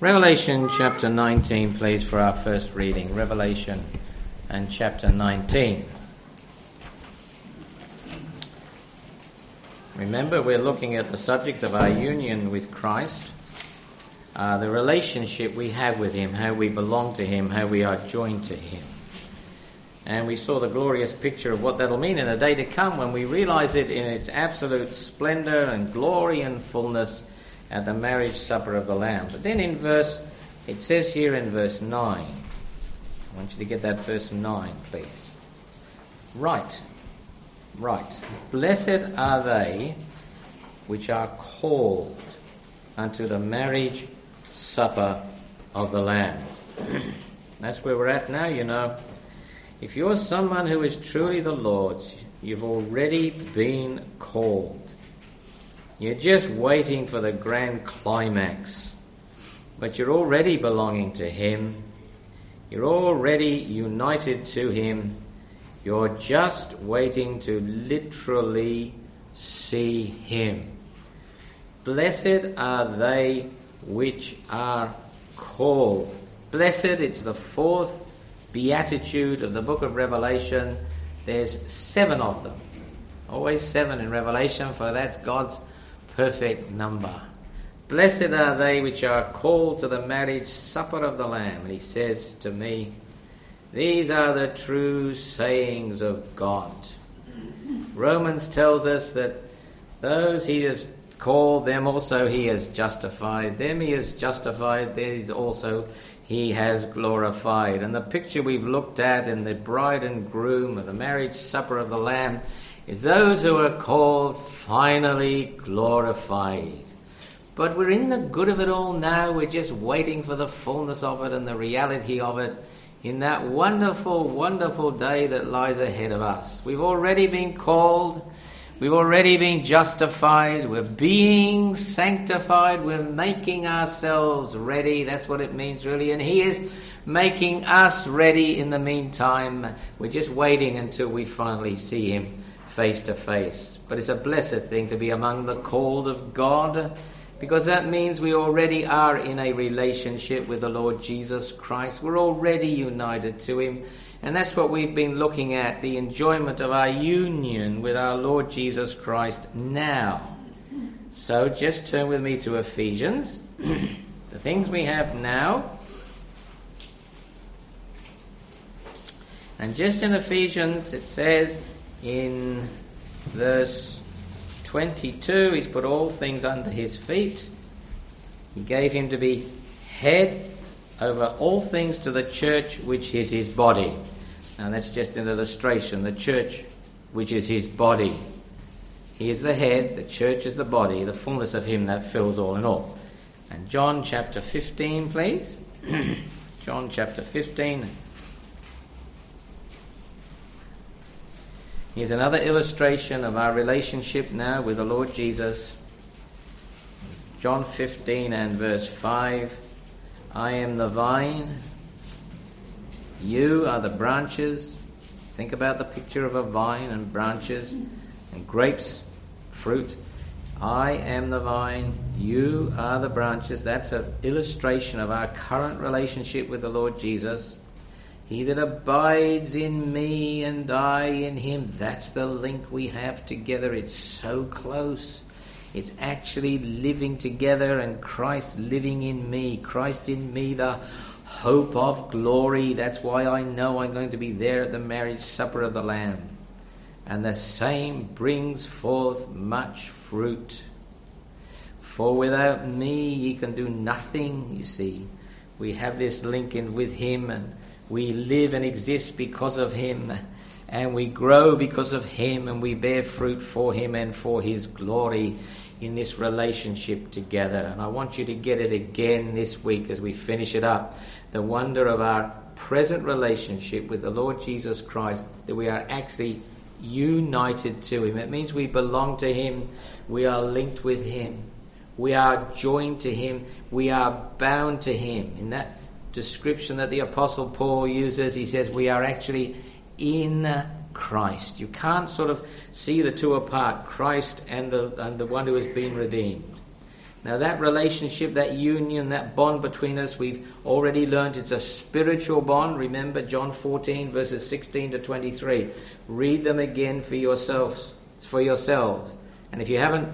Revelation chapter 19, please, for our first reading. Revelation and chapter 19. Remember, we're looking at the subject of our union with Christ, uh, the relationship we have with Him, how we belong to Him, how we are joined to Him. And we saw the glorious picture of what that'll mean in a day to come when we realize it in its absolute splendor and glory and fullness at the marriage supper of the Lamb. But then in verse, it says here in verse 9, I want you to get that verse 9, please. Right, right. Blessed are they which are called unto the marriage supper of the Lamb. That's where we're at now, you know. If you're someone who is truly the Lord's, you've already been called. You're just waiting for the grand climax. But you're already belonging to Him. You're already united to Him. You're just waiting to literally see Him. Blessed are they which are called. Blessed, it's the fourth beatitude of the book of Revelation. There's seven of them. Always seven in Revelation, for that's God's perfect number. Blessed are they which are called to the marriage supper of the Lamb. And he says to me, These are the true sayings of God. Romans tells us that those he has called, them also he has justified. Them he has justified, these also he has glorified. And the picture we've looked at in the bride and groom of the marriage supper of the Lamb is those who are called finally glorified. But we're in the good of it all now. We're just waiting for the fullness of it and the reality of it in that wonderful, wonderful day that lies ahead of us. We've already been called. We've already been justified. We're being sanctified. We're making ourselves ready. That's what it means, really. And He is making us ready in the meantime. We're just waiting until we finally see Him face to face. But it's a blessed thing to be among the called of God because that means we already are in a relationship with the Lord Jesus Christ. We're already united to Him. And that's what we've been looking at the enjoyment of our union with our Lord Jesus Christ now. So just turn with me to Ephesians. the things we have now. And just in Ephesians, it says, in verse 22, he's put all things under his feet. He gave him to be head over all things to the church, which is his body. Now, that's just an illustration. The church, which is his body. He is the head, the church is the body, the fullness of him that fills all in all. And John chapter 15, please. John chapter 15. Here's another illustration of our relationship now with the Lord Jesus. John 15 and verse 5 I am the vine, you are the branches. Think about the picture of a vine and branches and grapes, fruit. I am the vine, you are the branches. That's an illustration of our current relationship with the Lord Jesus. He that abides in me and I in him. That's the link we have together. It's so close. It's actually living together and Christ living in me. Christ in me, the hope of glory. That's why I know I'm going to be there at the marriage supper of the Lamb. And the same brings forth much fruit. For without me, ye can do nothing, you see. We have this link in with him and we live and exist because of Him, and we grow because of Him, and we bear fruit for Him and for His glory in this relationship together. And I want you to get it again this week as we finish it up the wonder of our present relationship with the Lord Jesus Christ, that we are actually united to Him. It means we belong to Him, we are linked with Him, we are joined to Him, we are bound to Him. In that description that the Apostle Paul uses. He says we are actually in Christ. You can't sort of see the two apart, Christ and the, and the one who has been redeemed. Now, that relationship, that union, that bond between us, we've already learned it's a spiritual bond. Remember John 14, verses 16 to 23. Read them again for yourselves. For yourselves. And if you haven't,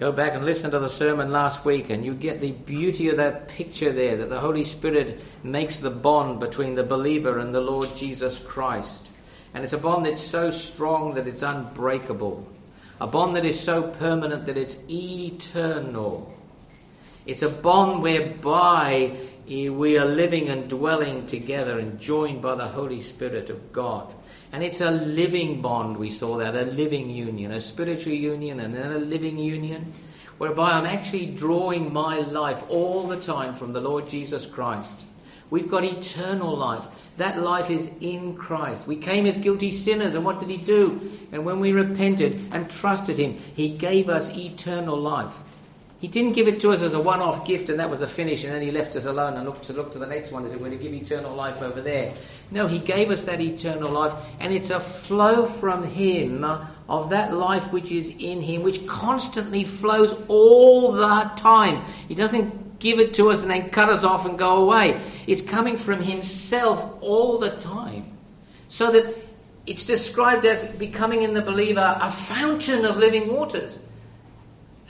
go back and listen to the sermon last week, and you get the beauty of that picture there that the Holy Spirit makes the bond between the believer and the Lord Jesus Christ. And it's a bond that's so strong that it's unbreakable. A bond that is so permanent that it's eternal. It's a bond whereby we are living and dwelling together and joined by the Holy Spirit of God. And it's a living bond, we saw that, a living union, a spiritual union and then a living union, whereby I'm actually drawing my life all the time from the Lord Jesus Christ. We've got eternal life. That life is in Christ. We came as guilty sinners, and what did He do? And when we repented and trusted Him, He gave us eternal life. He didn't give it to us as a one off gift and that was a finish, and then He left us alone and looked to look to the next one. Is it going to give eternal life over there? No, He gave us that eternal life, and it's a flow from Him uh, of that life which is in Him, which constantly flows all the time. He doesn't give it to us and then cut us off and go away. It's coming from Himself all the time. So that it's described as becoming in the believer a fountain of living waters.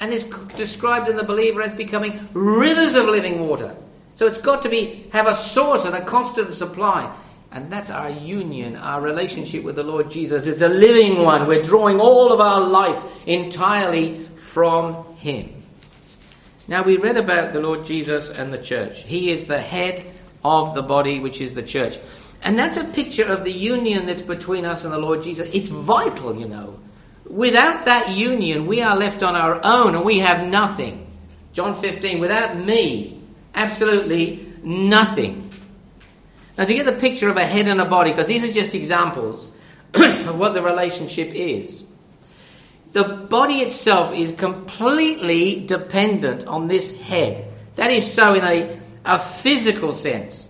And it's described in the believer as becoming rivers of living water. So it's got to be have a source and a constant supply. And that's our union, our relationship with the Lord Jesus. It's a living one. We're drawing all of our life entirely from Him. Now, we read about the Lord Jesus and the church. He is the head of the body, which is the church. And that's a picture of the union that's between us and the Lord Jesus. It's vital, you know. Without that union, we are left on our own and we have nothing. John 15, without me, absolutely nothing. Now, to get the picture of a head and a body, because these are just examples of what the relationship is. The body itself is completely dependent on this head. That is so in a, a physical sense.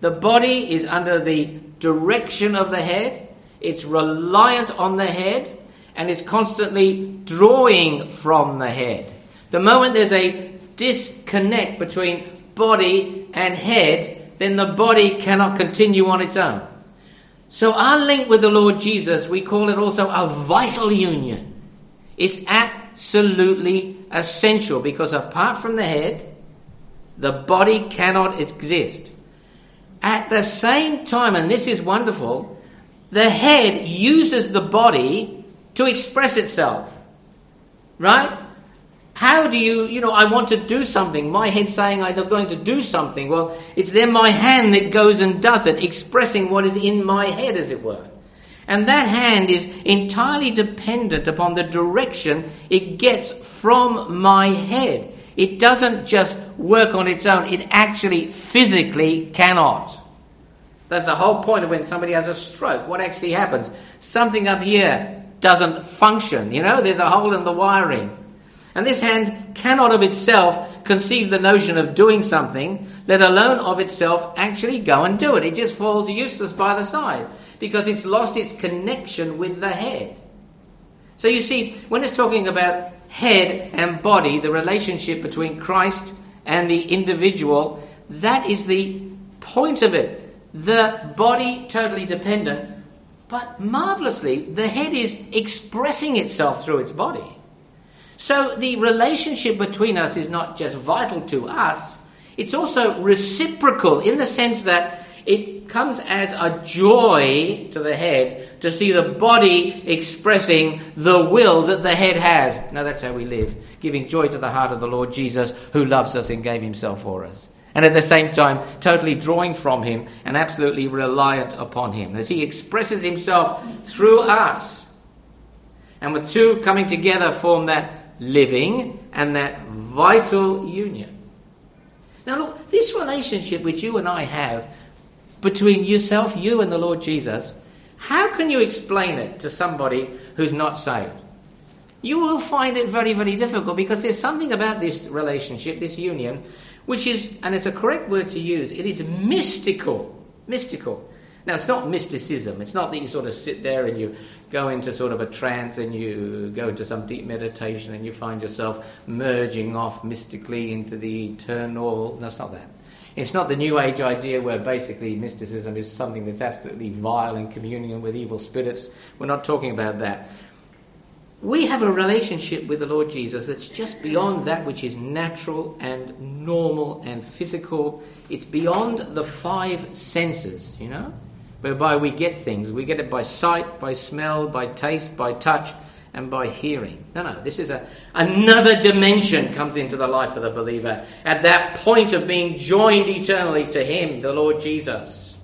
The body is under the direction of the head, it's reliant on the head, and is constantly drawing from the head. The moment there's a disconnect between body and head, then the body cannot continue on its own. So, our link with the Lord Jesus, we call it also a vital union. It's absolutely essential because apart from the head, the body cannot exist. At the same time, and this is wonderful, the head uses the body to express itself. Right? How do you, you know, I want to do something. My head saying I'm going to do something. Well, it's then my hand that goes and does it, expressing what is in my head, as it were. And that hand is entirely dependent upon the direction it gets from my head. It doesn't just work on its own, it actually physically cannot. That's the whole point of when somebody has a stroke. What actually happens? Something up here doesn't function. You know, there's a hole in the wiring. And this hand cannot of itself conceive the notion of doing something, let alone of itself actually go and do it. It just falls useless by the side because it's lost its connection with the head. So you see, when it's talking about head and body, the relationship between Christ and the individual, that is the point of it. The body totally dependent, but marvelously, the head is expressing itself through its body. So the relationship between us is not just vital to us, it's also reciprocal in the sense that it comes as a joy to the head to see the body expressing the will that the head has. Now that's how we live, giving joy to the heart of the Lord Jesus who loves us and gave himself for us. And at the same time, totally drawing from him and absolutely reliant upon him as he expresses himself through us. And with two coming together form that living and that vital union. Now, look, this relationship which you and I have between yourself, you, and the Lord Jesus, how can you explain it to somebody who's not saved? You will find it very, very difficult because there's something about this relationship, this union, which is, and it's a correct word to use, it is mystical. Mystical. Now, it's not mysticism. It's not that you sort of sit there and you go into sort of a trance and you go into some deep meditation and you find yourself merging off mystically into the eternal. That's not that. It's not the New Age idea where basically mysticism is something that's absolutely vile and communion with evil spirits. We're not talking about that. We have a relationship with the Lord Jesus that's just beyond that which is natural and normal and physical. It's beyond the five senses, you know? whereby we get things. We get it by sight, by smell, by taste, by touch, and by hearing. No, no, this is a, another dimension comes into the life of the believer at that point of being joined eternally to Him, the Lord Jesus.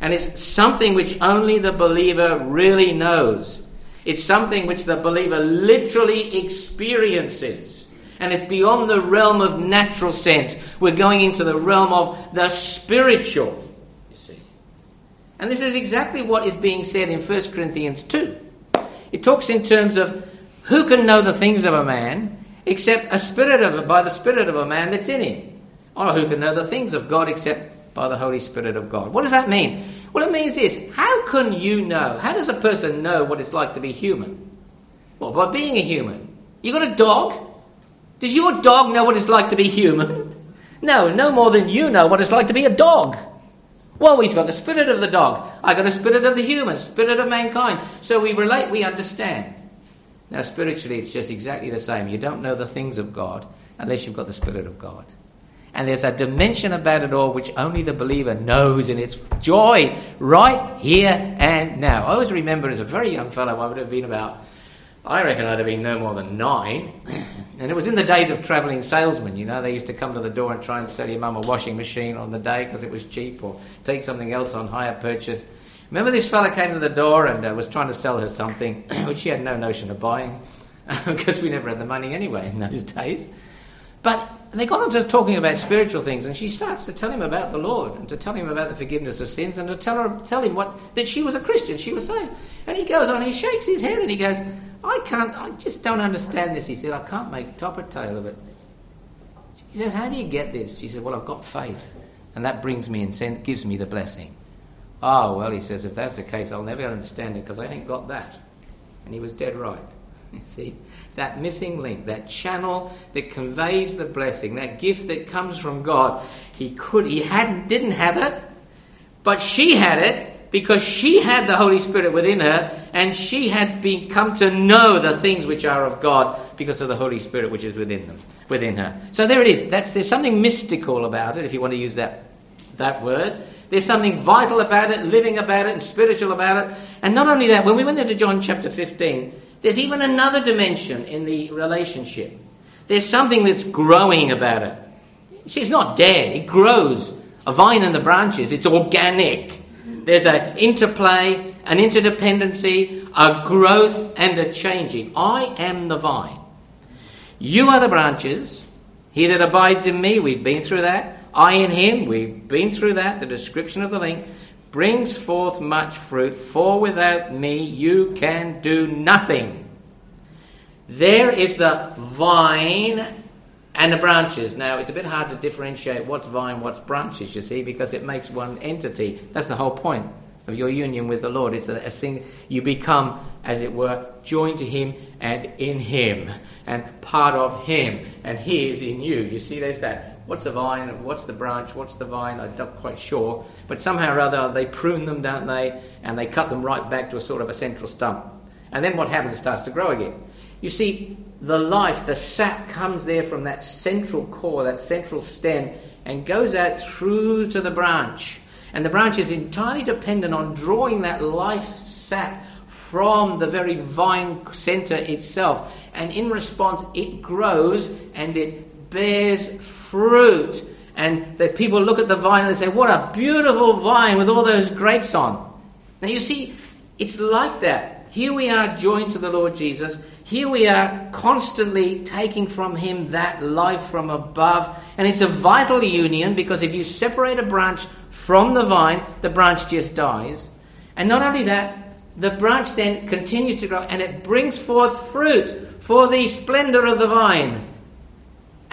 And it's something which only the believer really knows. It's something which the believer literally experiences. And it's beyond the realm of natural sense. We're going into the realm of the spiritual. You see. And this is exactly what is being said in 1 Corinthians 2. It talks in terms of who can know the things of a man except a spirit of by the spirit of a man that's in him, or who can know the things of God except by the Holy Spirit of God. What does that mean? Well, it means this: how can you know? How does a person know what it's like to be human? Well, by being a human. You got a dog. Does your dog know what it's like to be human? No, no more than you know what it's like to be a dog. Well, he's got the spirit of the dog. I got the spirit of the human, spirit of mankind. So we relate, we understand. Now, spiritually, it's just exactly the same. You don't know the things of God unless you've got the spirit of God. And there's a dimension about it all which only the believer knows, and it's joy right here and now. I always remember as a very young fellow, I would have been about I reckon I'd have been no more than nine. And it was in the days of travelling salesmen, you know, they used to come to the door and try and sell your mum a washing machine on the day because it was cheap or take something else on hire purchase. Remember this fella came to the door and uh, was trying to sell her something which she had no notion of buying because we never had the money anyway in those days. But they got on to talking about spiritual things, and she starts to tell him about the Lord and to tell him about the forgiveness of sins and to tell her tell him what that she was a Christian, she was saved. And he goes on, he shakes his head and he goes, I can't, I just don't understand this. He said, I can't make top or tail of it. He says, How do you get this? She said, Well, I've got faith. And that brings me and gives me the blessing. Oh, well, he says, if that's the case, I'll never understand it because I ain't got that. And he was dead right. You see, that missing link, that channel that conveys the blessing, that gift that comes from God, he could, he hadn't, didn't have it, but she had it, because she had the Holy Spirit within her and she had been come to know the things which are of God because of the Holy Spirit which is within them, within her. So there it is. That's, there's something mystical about it, if you want to use that, that word. There's something vital about it, living about it, and spiritual about it. And not only that, when we went into John chapter 15, there's even another dimension in the relationship. There's something that's growing about it. It's not dead, it grows. A vine and the branches, it's organic. There's an interplay, an interdependency, a growth, and a changing. I am the vine. You are the branches. He that abides in me, we've been through that. I in him, we've been through that, the description of the link, brings forth much fruit, for without me you can do nothing. There is the vine and the branches. Now, it's a bit hard to differentiate what's vine, what's branches, you see, because it makes one entity. That's the whole point of your union with the Lord. It's a, a thing you become, as it were, joined to Him and in Him, and part of Him, and He is in you. You see, there's that. What's the vine? What's the branch? What's the vine? I'm not quite sure. But somehow or other, they prune them, don't they? And they cut them right back to a sort of a central stump. And then what happens? It starts to grow again. You see, the life, the sap comes there from that central core, that central stem, and goes out through to the branch. And the branch is entirely dependent on drawing that life sap from the very vine center itself. And in response, it grows and it bears fruit. And the people look at the vine and they say, What a beautiful vine with all those grapes on. Now you see, it's like that. Here we are joined to the Lord Jesus. Here we are constantly taking from him that life from above. And it's a vital union because if you separate a branch from the vine, the branch just dies. And not only that, the branch then continues to grow and it brings forth fruit for the splendor of the vine.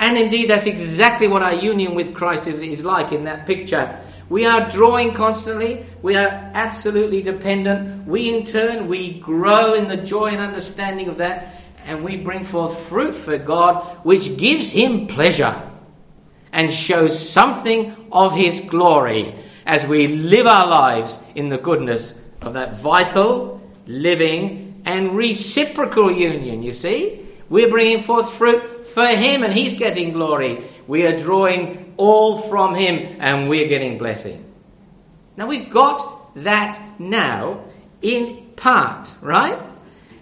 And indeed, that's exactly what our union with Christ is, is like in that picture We are drawing constantly. We are absolutely dependent. We, in turn, we grow in the joy and understanding of that, and we bring forth fruit for God, which gives Him pleasure and shows something of His glory as we live our lives in the goodness of that vital, living, and reciprocal union. You see? We're bringing forth fruit for Him, and He's getting glory. We are drawing all from Him, and we're getting blessing. Now, we've got that now in part, right?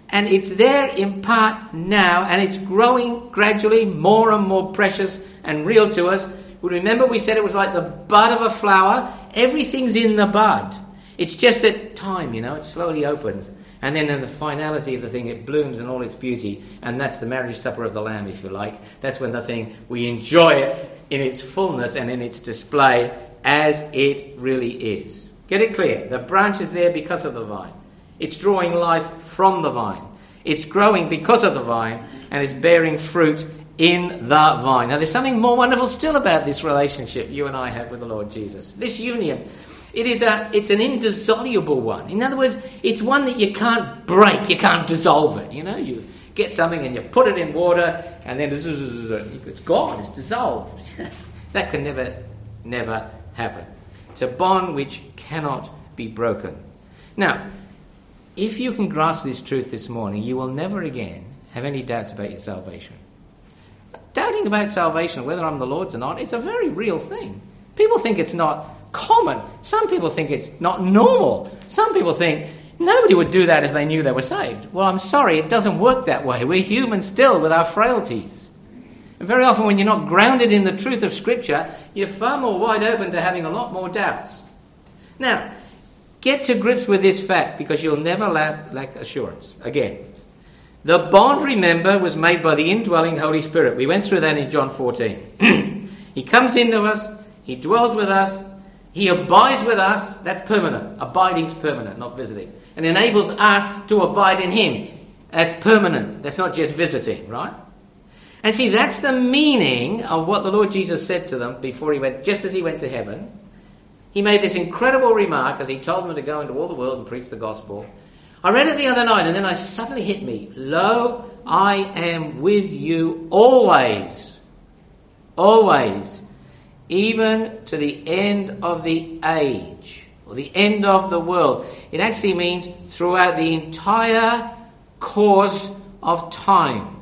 And it's there in part now, and it's growing gradually more and more precious and real to us. Remember, we said it was like the bud of a flower. Everything's in the bud. It's just at time, you know, it slowly opens. And then in the finality of the thing, it blooms in all its beauty. And that's the marriage supper of the Lamb, if you like. That's when the thing, we enjoy it in its fullness and in its display as it really is. Get it clear. The branch is there because of the vine. It's drawing life from the vine. It's growing because of the vine and it's bearing fruit in the vine. Now, there's something more wonderful still about this relationship you and I have with the Lord Jesus. This union. It is a, it's an indissoluble one. In other words, it's one that you can't break, you can't dissolve it. You know, you get something and you put it in water and then it's gone, it's dissolved. that can never, never happen. It's a bond which cannot be broken. Now, if you can grasp this truth this morning, you will never again have any doubts about your salvation. Doubting about salvation, whether I'm the Lord's or not, it's a very real thing. People think it's not common. Some people think it's not normal. Some people think nobody would do that if they knew they were saved. Well, I'm sorry, it doesn't work that way. We're human still with our frailties. And very often, when you're not grounded in the truth of Scripture, you're far more wide open to having a lot more doubts. Now, get to grips with this fact because you'll never lack, lack assurance. Again, the bond, remember, was made by the indwelling Holy Spirit. We went through that in John 14. he comes into us, he dwells with us, he abides with us, that's permanent. Abiding's permanent, not visiting. And enables us to abide in him. That's permanent. That's not just visiting, right? And see, that's the meaning of what the Lord Jesus said to them before he went, just as he went to heaven. He made this incredible remark as he told them to go into all the world and preach the gospel. I read it the other night and then I suddenly hit me. Lo, I am with you always. Always even to the end of the age, or the end of the world. It actually means throughout the entire course of time.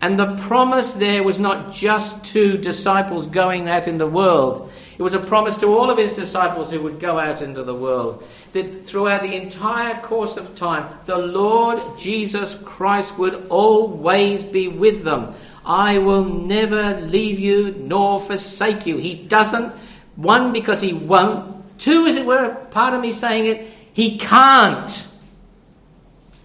And the promise there was not just to disciples going out in the world. It was a promise to all of his disciples who would go out into the world. That throughout the entire course of time, the Lord Jesus Christ would always be with them. I will never leave you nor forsake you. He doesn't. One, because he won't. Two, as it were, part of me saying it, he can't.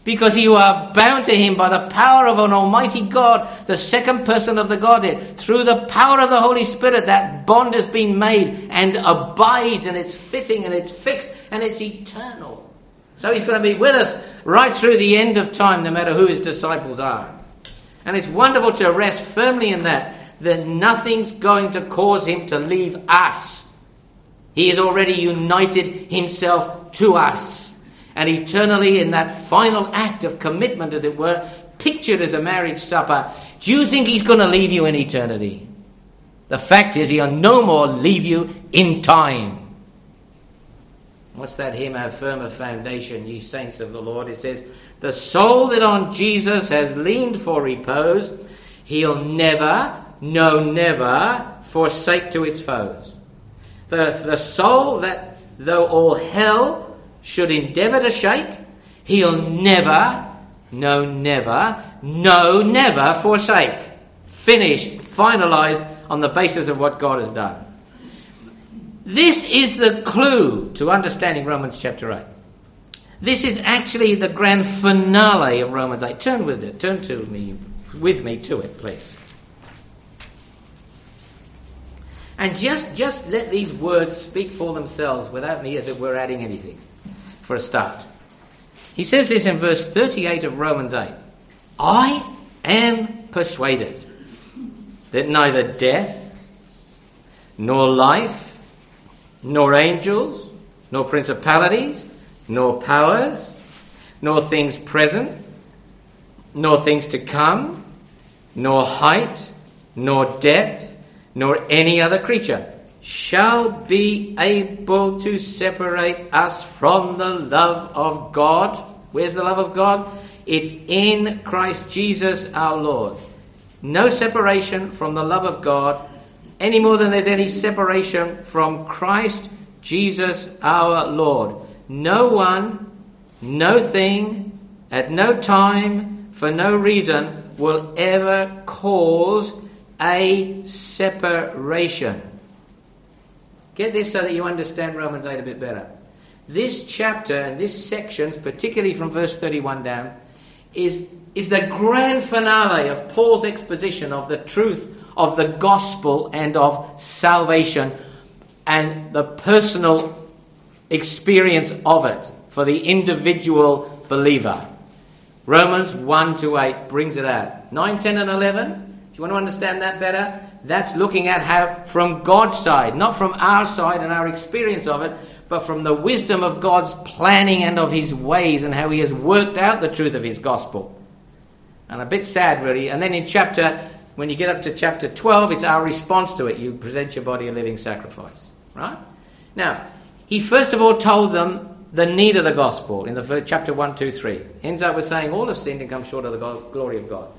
Because you are bound to him by the power of an almighty God, the second person of the Godhead. Through the power of the Holy Spirit, that bond has been made and abides, and it's fitting, and it's fixed, and it's eternal. So he's going to be with us right through the end of time, no matter who his disciples are. And it's wonderful to rest firmly in that, that nothing's going to cause him to leave us. He has already united himself to us. And eternally, in that final act of commitment, as it were, pictured as a marriage supper, do you think he's going to leave you in eternity? The fact is, he'll no more leave you in time. What's that hymn, How Firm a Foundation, ye saints of the Lord? It says, The soul that on Jesus has leaned for repose, he'll never, no, never forsake to its foes. The, the soul that, though all hell should endeavour to shake, he'll never, no, never, no, never forsake. Finished, finalised on the basis of what God has done. This is the clue to understanding Romans chapter 8. This is actually the grand finale of Romans 8. Turn with it, turn to me with me to it, please. And just, just let these words speak for themselves without me, as it were, adding anything for a start. He says this in verse 38 of Romans 8 I am persuaded that neither death, nor life, nor angels, nor principalities, nor powers, nor things present, nor things to come, nor height, nor depth, nor any other creature shall be able to separate us from the love of God. Where's the love of God? It's in Christ Jesus our Lord. No separation from the love of God any more than there's any separation from Christ Jesus our Lord. No one, no thing, at no time, for no reason, will ever cause a separation. Get this so that you understand Romans 8 a bit better. This chapter and this section, particularly from verse 31 down, is, is the grand finale of Paul's exposition of the truth of the gospel and of salvation and the personal experience of it for the individual believer. Romans 1 to 8 brings it out. 9, 10, and 11. if you want to understand that better? That's looking at how, from God's side, not from our side and our experience of it, but from the wisdom of God's planning and of His ways and how He has worked out the truth of His gospel. And a bit sad, really. And then in chapter, when you get up to chapter 12, it's our response to it. You present your body a living sacrifice. Right? Now, He first of all told them the need of the gospel in the first, chapter 1, 2, 3. Ends up with saying, All have sinned and come short of the glory of God.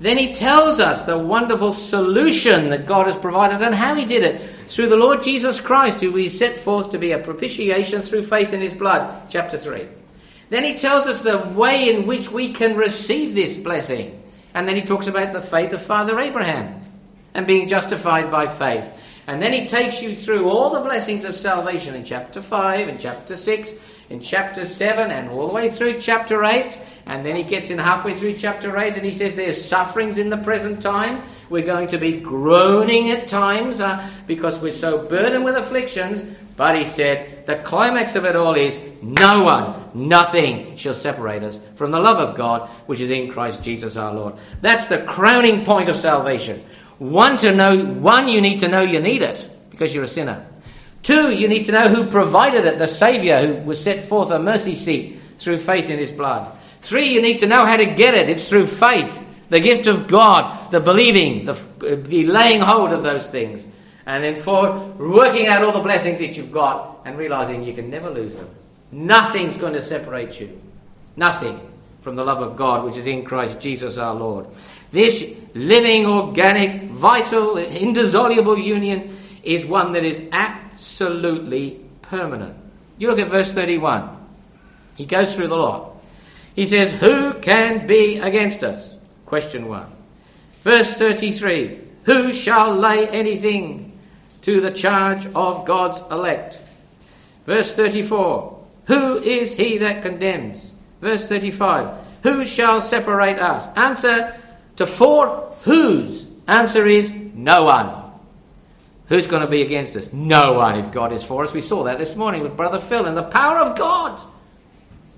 Then he tells us the wonderful solution that God has provided and how he did it through the Lord Jesus Christ, who we set forth to be a propitiation through faith in his blood. Chapter 3. Then he tells us the way in which we can receive this blessing. And then he talks about the faith of Father Abraham and being justified by faith. And then he takes you through all the blessings of salvation in chapter 5 and chapter 6 in chapter 7 and all the way through chapter 8. And then he gets in halfway through chapter 8 and he says there's sufferings in the present time. We're going to be groaning at times uh, because we're so burdened with afflictions. But he said the climax of it all is no one, nothing shall separate us from the love of God which is in Christ Jesus our Lord. That's the crowning point of salvation. One to know, one you need to know you need it because you're a sinner. Two, you need to know who provided it, the Saviour who was set forth a mercy seat through faith in his blood. Three, you need to know how to get it. It's through faith, the gift of God, the believing, the, the laying hold of those things. And then four, working out all the blessings that you've got and realizing you can never lose them. Nothing's going to separate you. Nothing from the love of God which is in Christ Jesus our Lord. This living, organic, vital, indissoluble union is one that is absolutely permanent. You look at verse 31. He goes through the lot. He says, Who can be against us? Question 1. Verse 33 Who shall lay anything to the charge of God's elect? Verse 34 Who is he that condemns? Verse 35 Who shall separate us? Answer to four whose? Answer is no one. Who's going to be against us? No one if God is for us. We saw that this morning with Brother Phil and the power of God.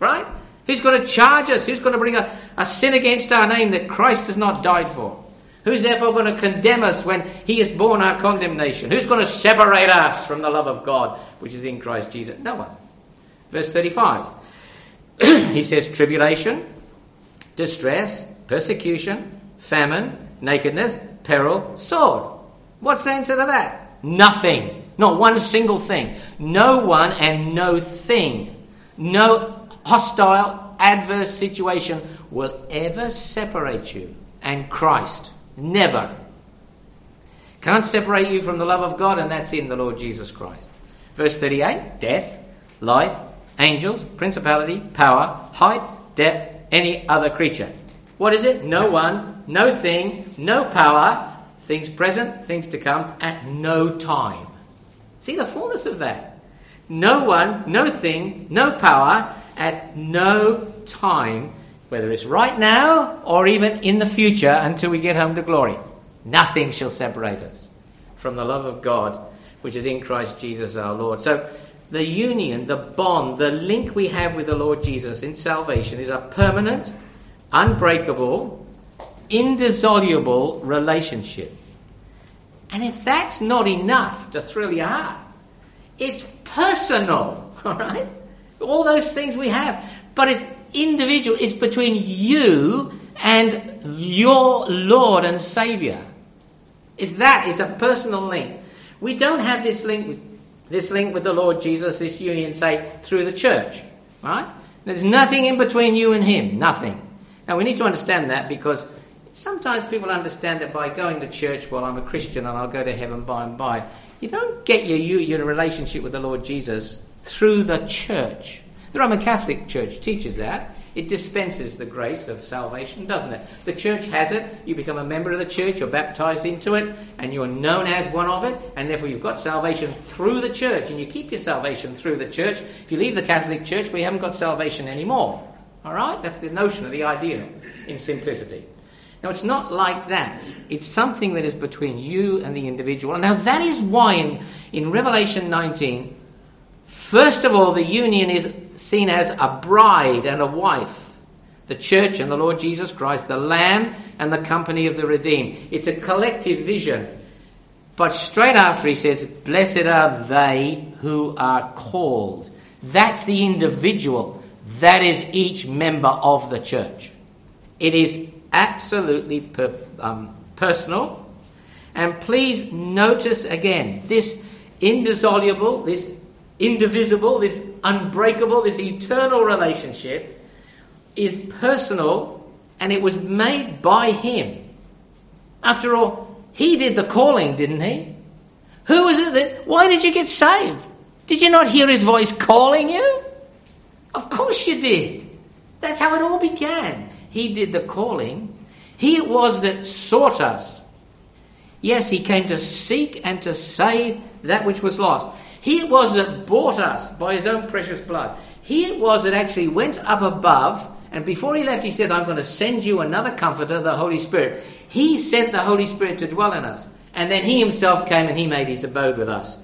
Right? Who's going to charge us? Who's going to bring a, a sin against our name that Christ has not died for? Who's therefore going to condemn us when he has borne our condemnation? Who's going to separate us from the love of God which is in Christ Jesus? No one. Verse 35. he says, Tribulation, distress, persecution, famine, nakedness, peril, sword. What's the answer to that? Nothing. Not one single thing. No one and no thing. No hostile, adverse situation will ever separate you and Christ. Never. Can't separate you from the love of God, and that's in the Lord Jesus Christ. Verse 38 Death, life, angels, principality, power, height, depth, any other creature. What is it? No one, no thing, no power things present, things to come, at no time. See the fullness of that. No one, no thing, no power, at no time, whether it's right now or even in the future until we get home to glory. Nothing shall separate us from the love of God which is in Christ Jesus our Lord. So, the union, the bond, the link we have with the Lord Jesus in salvation is a permanent, unbreakable, indissoluble relationship. And if that's not enough to thrill your heart, It's personal, all right? All those things we have, but it's individual. It's between you and your Lord and Savior. It's that. It's a personal link. We don't have this link with this link with the Lord Jesus, this union, say through the church, right? There's nothing in between you and Him. Nothing. Now we need to understand that because sometimes people understand that by going to church, well, I'm a Christian and I'll go to heaven by and by. You don't get your, your relationship with the Lord Jesus through the church. The Roman Catholic Church teaches that. It dispenses the grace of salvation, doesn't it? The church has it. You become a member of the church, you're baptized into it, and you're known as one of it, and therefore you've got salvation through the church, and you keep your salvation through the church. If you leave the Catholic Church, we haven't got salvation anymore. All right? That's the notion of the idea in simplicity. Now, it's not like that. It's something that is between you and the individual. Now, that is why in, in Revelation 19, first of all, the union is seen as a bride and a wife. The church and the Lord Jesus Christ, the Lamb and the company of the redeemed. It's a collective vision. But straight after he says, Blessed are they who are called. That's the individual. That is each member of the church. It is absolutely per, um, personal. And please notice again this indissoluble, this indivisible, this unbreakable, this eternal relationship is personal and it was made by Him. After all, He did the calling, didn't He? Who was it that. Why did you get saved? Did you not hear His voice calling you? Of course you did. That's how it all began. He did the calling. He it was that sought us. Yes, he came to seek and to save that which was lost. He it was that bought us by his own precious blood. He it was that actually went up above, and before he left, he says, I'm going to send you another comforter, the Holy Spirit. He sent the Holy Spirit to dwell in us. And then he himself came and he made his abode with us.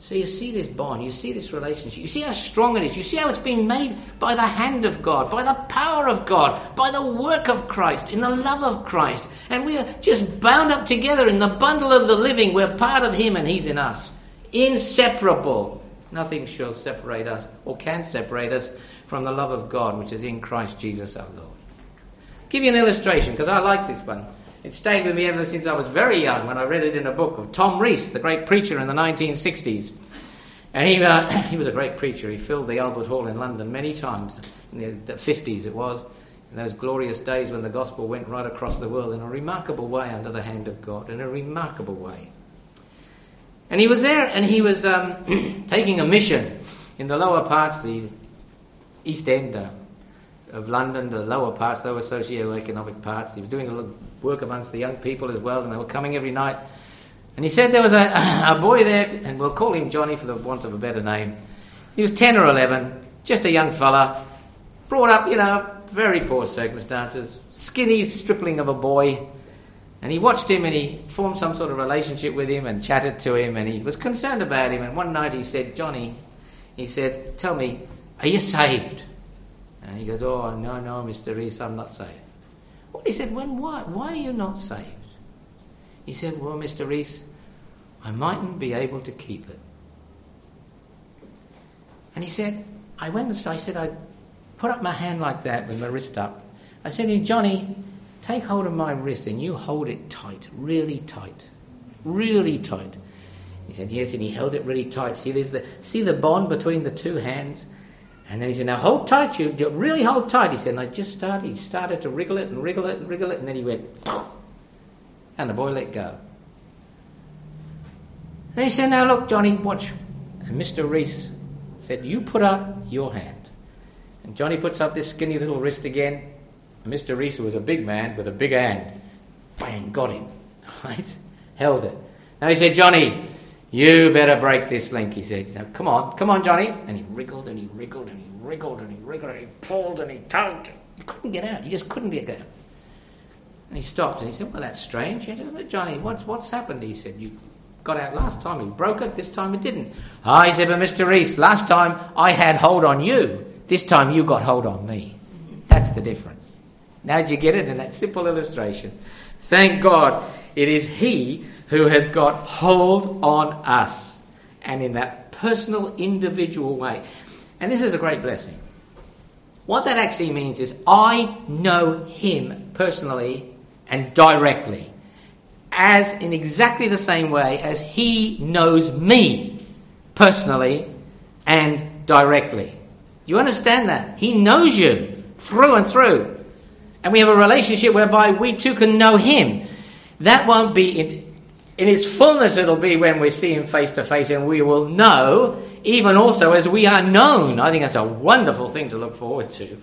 So you see this bond, you see this relationship, you see how strong it is, you see how it's been made by the hand of God, by the power of God, by the work of Christ, in the love of Christ. And we are just bound up together in the bundle of the living. We're part of Him and He's in us. Inseparable. Nothing shall separate us or can separate us from the love of God which is in Christ Jesus our Lord. I'll give you an illustration because I like this one. It stayed with me ever since I was very young when I read it in a book of Tom Rees, the great preacher in the 1960s. And he, uh, he was a great preacher. He filled the Albert Hall in London many times. In the, the 50s it was, in those glorious days when the gospel went right across the world in a remarkable way under the hand of God, in a remarkable way. And he was there and he was um, taking a mission in the lower parts, the East End uh, of London, the lower parts, lower socio-economic parts. He was doing a little work amongst the young people as well, and they were coming every night. And he said there was a, a boy there, and we'll call him Johnny for the want of a better name. He was 10 or 11, just a young fella, brought up, you know, very poor circumstances, skinny stripling of a boy. And he watched him and he formed some sort of relationship with him and chatted to him and he was concerned about him. And one night he said, Johnny, he said, Tell me, are you saved? And he goes, Oh, no, no, Mr. Rees, I'm not saved. Well, he said, When what? Why are you not saved? He said, Well, Mr. Rees, I mightn't be able to keep it. And he said, I went and I said, I put up my hand like that with my wrist up. I said to him, Johnny, take hold of my wrist and you hold it tight, really tight, really tight. He said, Yes, and he held it really tight. See, there's the, see the bond between the two hands? And then he said, Now hold tight, you really hold tight. He said, and I just started, he started to wriggle it and wriggle it and wriggle it, and then he went, and the boy let go. And he said, Now look, Johnny, watch. And Mr. Rees said, You put up your hand. And Johnny puts up this skinny little wrist again. And Mr. Rees was a big man with a big hand. Bang, got him. Right? Held it. Now he said, Johnny, you better break this link, he said. Come on, come on, Johnny. And he wriggled and he wriggled and he wriggled and he wriggled and he pulled and he tugged. He couldn't get out. He just couldn't get out. And he stopped and he said, Well, that's strange. He said, Johnny, what's, what's happened? He said, You got out last time. You broke it. This time it didn't. Ah, he said, But Mr. Rees, last time I had hold on you. This time you got hold on me. That's the difference. Now, did you get it in that simple illustration? Thank God it is He who has got hold on us. And in that personal, individual way. And this is a great blessing. What that actually means is I know him personally and directly, as in exactly the same way as he knows me personally and directly. You understand that? He knows you through and through. And we have a relationship whereby we too can know him. That won't be in, in its fullness, it'll be when we see him face to face and we will know, even also as we are known. I think that's a wonderful thing to look forward to.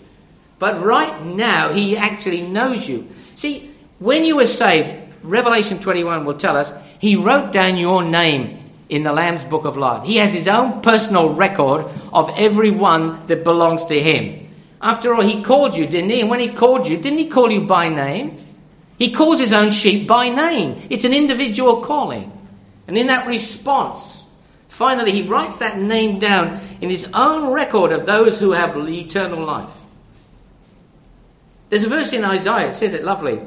But right now, he actually knows you. See, when you were saved, Revelation 21 will tell us, he wrote down your name in the Lamb's Book of Life. He has his own personal record of every one that belongs to him. After all, he called you, didn't he? And when he called you, didn't he call you by name? He calls his own sheep by name. It's an individual calling. And in that response, finally, he writes that name down in his own record of those who have eternal life. There's a verse in Isaiah, says it lovely.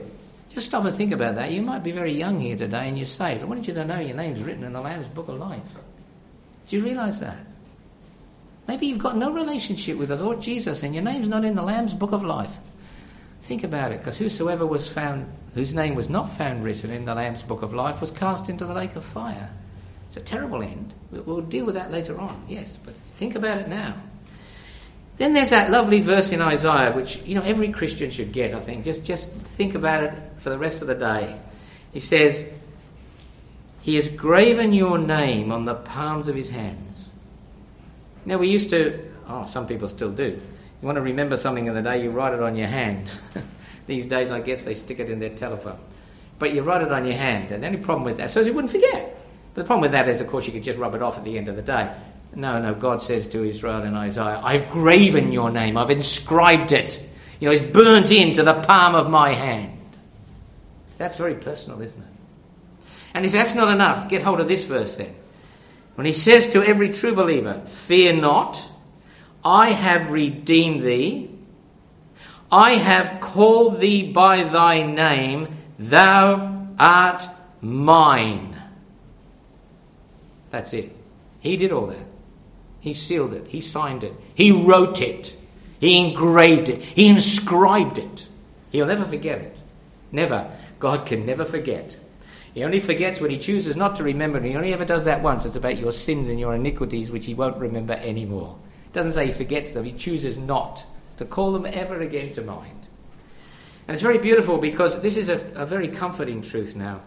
Just stop and think about that. You might be very young here today and you're saved. I want you to know your name's written in the Lamb's Book of Life. Do you realize that? Maybe you've got no relationship with the Lord Jesus and your name's not in the Lamb's Book of Life. Think about it, because whosoever was found, whose name was not found written in the Lamb's Book of Life, was cast into the lake of fire. It's a terrible end. We'll deal with that later on, yes, but think about it now. Then there's that lovely verse in Isaiah, which you know every Christian should get. I think just just think about it for the rest of the day. He says, "He has graven your name on the palms of his hands." Now we used to. Oh, some people still do. You want to remember something in the day, you write it on your hand. These days, I guess they stick it in their telephone. But you write it on your hand, and the only problem with that, so you wouldn't forget. But the problem with that is, of course, you could just rub it off at the end of the day. No, no, God says to Israel in Isaiah, I've graven your name, I've inscribed it. You know, it's burnt into the palm of my hand. That's very personal, isn't it? And if that's not enough, get hold of this verse then. When he says to every true believer, Fear not, I have redeemed thee, I have called thee by thy name, thou art mine. That's it. He did all that. He sealed it. He signed it. He wrote it. He engraved it. He inscribed it. He'll never forget it. Never. God can never forget. He only forgets when he chooses not to remember. He only ever does that once. It's about your sins and your iniquities, which he won't remember anymore. Doesn't say he forgets them. He chooses not to call them ever again to mind. And it's very beautiful because this is a, a very comforting truth now.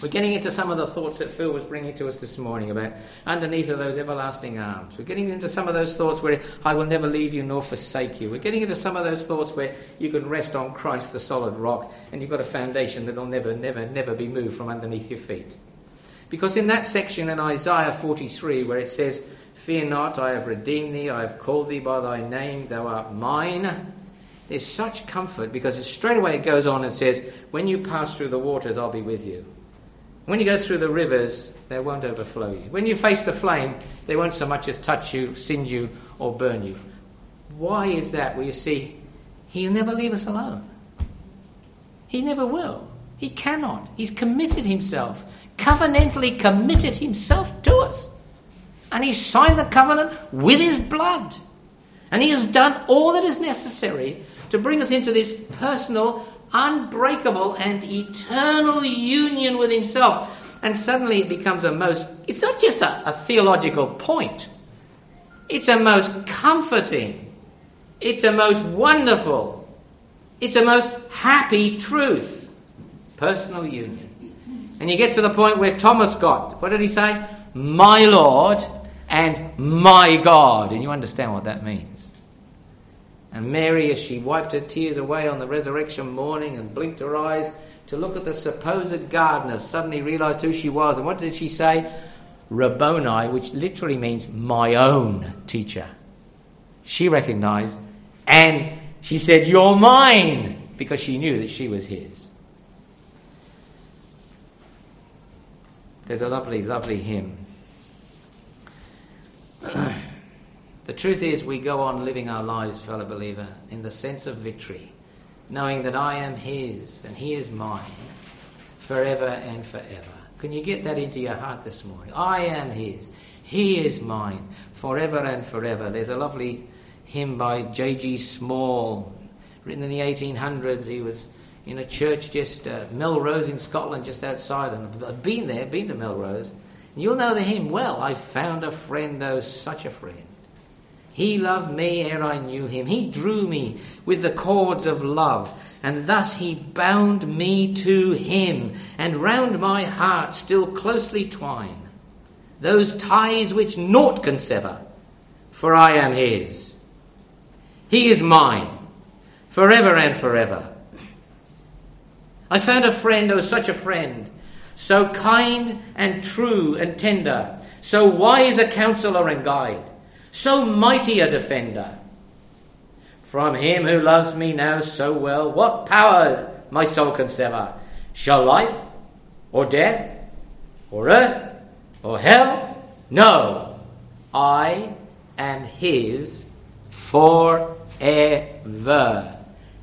We're getting into some of the thoughts that Phil was bringing to us this morning about underneath of those everlasting arms. We're getting into some of those thoughts where I will never leave you nor forsake you. We're getting into some of those thoughts where you can rest on Christ, the solid rock, and you've got a foundation that will never, never, never be moved from underneath your feet. Because in that section in Isaiah 43, where it says, Fear not, I have redeemed thee, I have called thee by thy name, thou art mine. There's such comfort because straight away it goes on and says, When you pass through the waters, I'll be with you. When you go through the rivers, they won't overflow you. When you face the flame, they won't so much as touch you, singe you, or burn you. Why is that? Well, you see, He'll never leave us alone. He never will. He cannot. He's committed Himself, covenantally committed Himself to us. And He signed the covenant with His blood. And He has done all that is necessary to bring us into this personal unbreakable and eternal union with Himself. And suddenly it becomes a most, it's not just a, a theological point, it's a most comforting, it's a most wonderful, it's a most happy truth. Personal union. And you get to the point where Thomas got, what did he say? My Lord and my God. And you understand what that means. And Mary, as she wiped her tears away on the resurrection morning and blinked her eyes to look at the supposed gardener, suddenly realized who she was. And what did she say? Rabboni, which literally means my own teacher. She recognized and she said, You're mine, because she knew that she was his. There's a lovely, lovely hymn. The truth is, we go on living our lives, fellow believer, in the sense of victory, knowing that I am His and He is mine forever and forever. Can you get that into your heart this morning? I am His. He is mine forever and forever. There's a lovely hymn by J.G. Small, written in the 1800s. He was in a church just uh, Melrose in Scotland, just outside. And I've been there, been to Melrose. You'll know the hymn well. I found a friend, oh, such a friend. He loved me ere I knew him. He drew me with the cords of love, and thus he bound me to him, and round my heart still closely twine those ties which naught can sever, for I am his. He is mine, forever and forever. I found a friend, oh, such a friend, so kind and true and tender, so wise a counselor and guide, so mighty a defender. From him who loves me now so well, what power my soul can sever? Shall life, or death, or earth, or hell? No, I am his forever.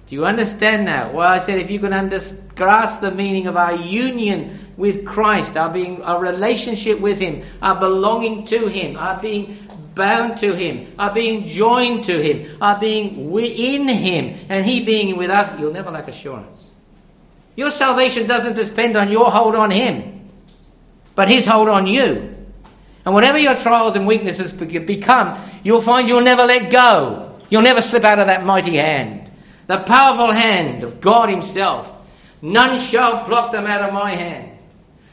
Do you understand now? Well, I said if you can under- grasp the meaning of our union with Christ, our being, our relationship with Him, our belonging to Him, our being bound to Him, our being joined to Him, our being in Him, and He being with us, you'll never lack assurance. Your salvation doesn't depend on your hold on Him, but His hold on you. And whatever your trials and weaknesses become, you'll find you'll never let go. You'll never slip out of that mighty hand. The powerful hand of God Himself. None shall pluck them out of my hand.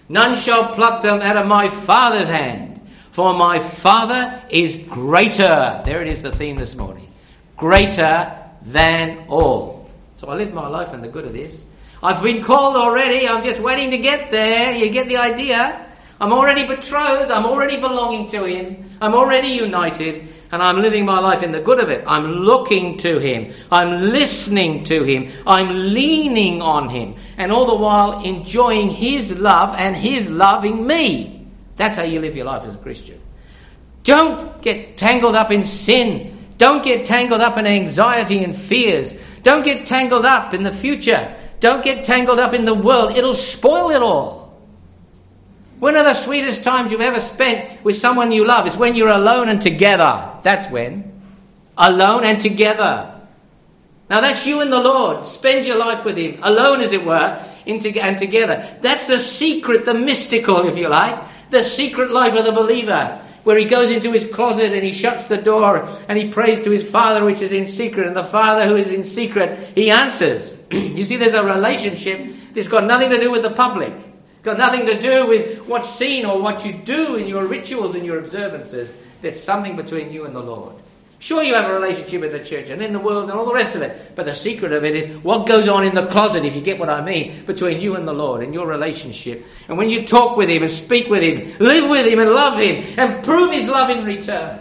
None shall pluck them out of my Father's hand. For my Father is greater. There it is, the theme this morning. Greater than all. So I live my life in the good of this. I've been called already. I'm just waiting to get there. You get the idea? I'm already betrothed. I'm already belonging to Him. I'm already united. And I'm living my life in the good of it. I'm looking to Him. I'm listening to Him. I'm leaning on Him. And all the while enjoying His love and His loving me. That's how you live your life as a Christian. Don't get tangled up in sin. Don't get tangled up in anxiety and fears. Don't get tangled up in the future. Don't get tangled up in the world. It'll spoil it all. When are the sweetest times you've ever spent with someone you love? It's when you're alone and together. That's when. Alone and together. Now that's you and the Lord. Spend your life with Him, alone as it were, and together. That's the secret, the mystical, if you like, the secret life of the believer, where he goes into his closet and he shuts the door and he prays to his Father which is in secret, and the Father who is in secret, he answers. you see, there's a relationship that's got nothing to do with the public. Got nothing to do with what's seen or what you do in your rituals and your observances. There's something between you and the Lord. Sure, you have a relationship with the church and in the world and all the rest of it, but the secret of it is what goes on in the closet, if you get what I mean, between you and the Lord and your relationship. And when you talk with Him and speak with Him, live with Him and love Him and prove His love in return.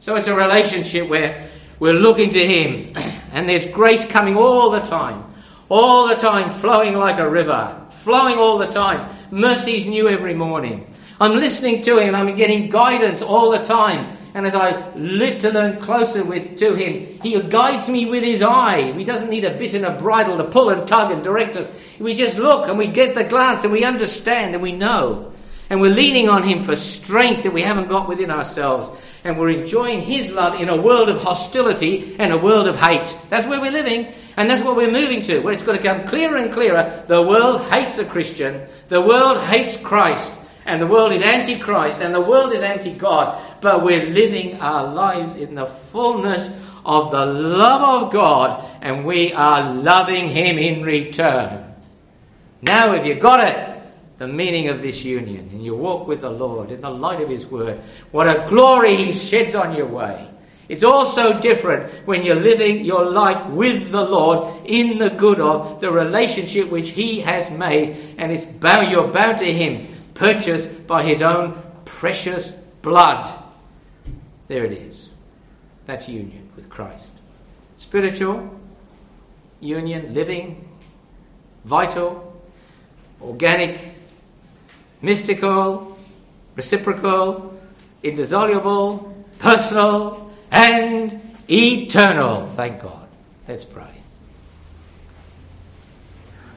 So it's a relationship where we're looking to Him and there's grace coming all the time all the time flowing like a river, flowing all the time. Mercies new every morning. I'm listening to him, I'm getting guidance all the time. And as I live to learn closer with to him, he guides me with his eye. He doesn't need a bit and a bridle to pull and tug and direct us. We just look and we get the glance and we understand and we know. And we're leaning on him for strength that we haven't got within ourselves. And we're enjoying his love in a world of hostility and a world of hate. That's where we're living. And that's what we're moving to, where it's going to come clearer and clearer. The world hates the Christian, the world hates Christ, and the world is anti Christ, and the world is anti God. But we're living our lives in the fullness of the love of God, and we are loving Him in return. Now, if you got it, the meaning of this union, and you walk with the Lord in the light of His Word, what a glory He sheds on your way. It's all so different when you're living your life with the Lord in the good of the relationship which He has made, and it's bound, you're bound to Him, purchased by His own precious blood. There it is. That's union with Christ. Spiritual, union, living, vital, organic, mystical, reciprocal, indissoluble, personal, and eternal. Thank God. Let's pray.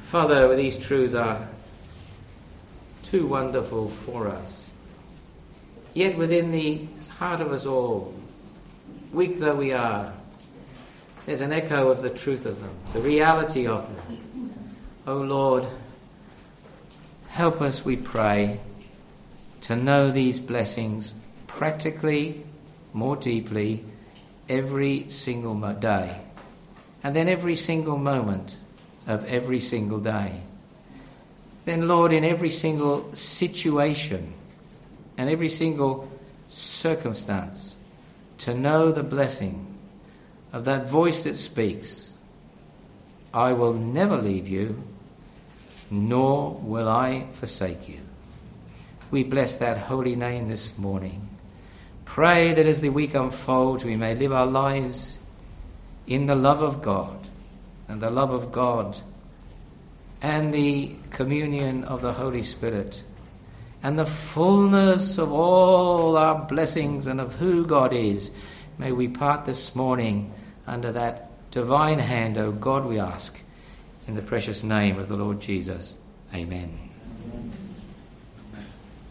Father, these truths are too wonderful for us. Yet within the heart of us all, weak though we are, there's an echo of the truth of them, the reality of them. Oh Lord, help us, we pray, to know these blessings practically, more deeply, every single day, and then every single moment of every single day. Then, Lord, in every single situation and every single circumstance, to know the blessing of that voice that speaks, I will never leave you, nor will I forsake you. We bless that holy name this morning. Pray that as the week unfolds, we may live our lives in the love of God and the love of God and the communion of the Holy Spirit and the fullness of all our blessings and of who God is. May we part this morning under that divine hand, O God, we ask, in the precious name of the Lord Jesus. Amen. Amen.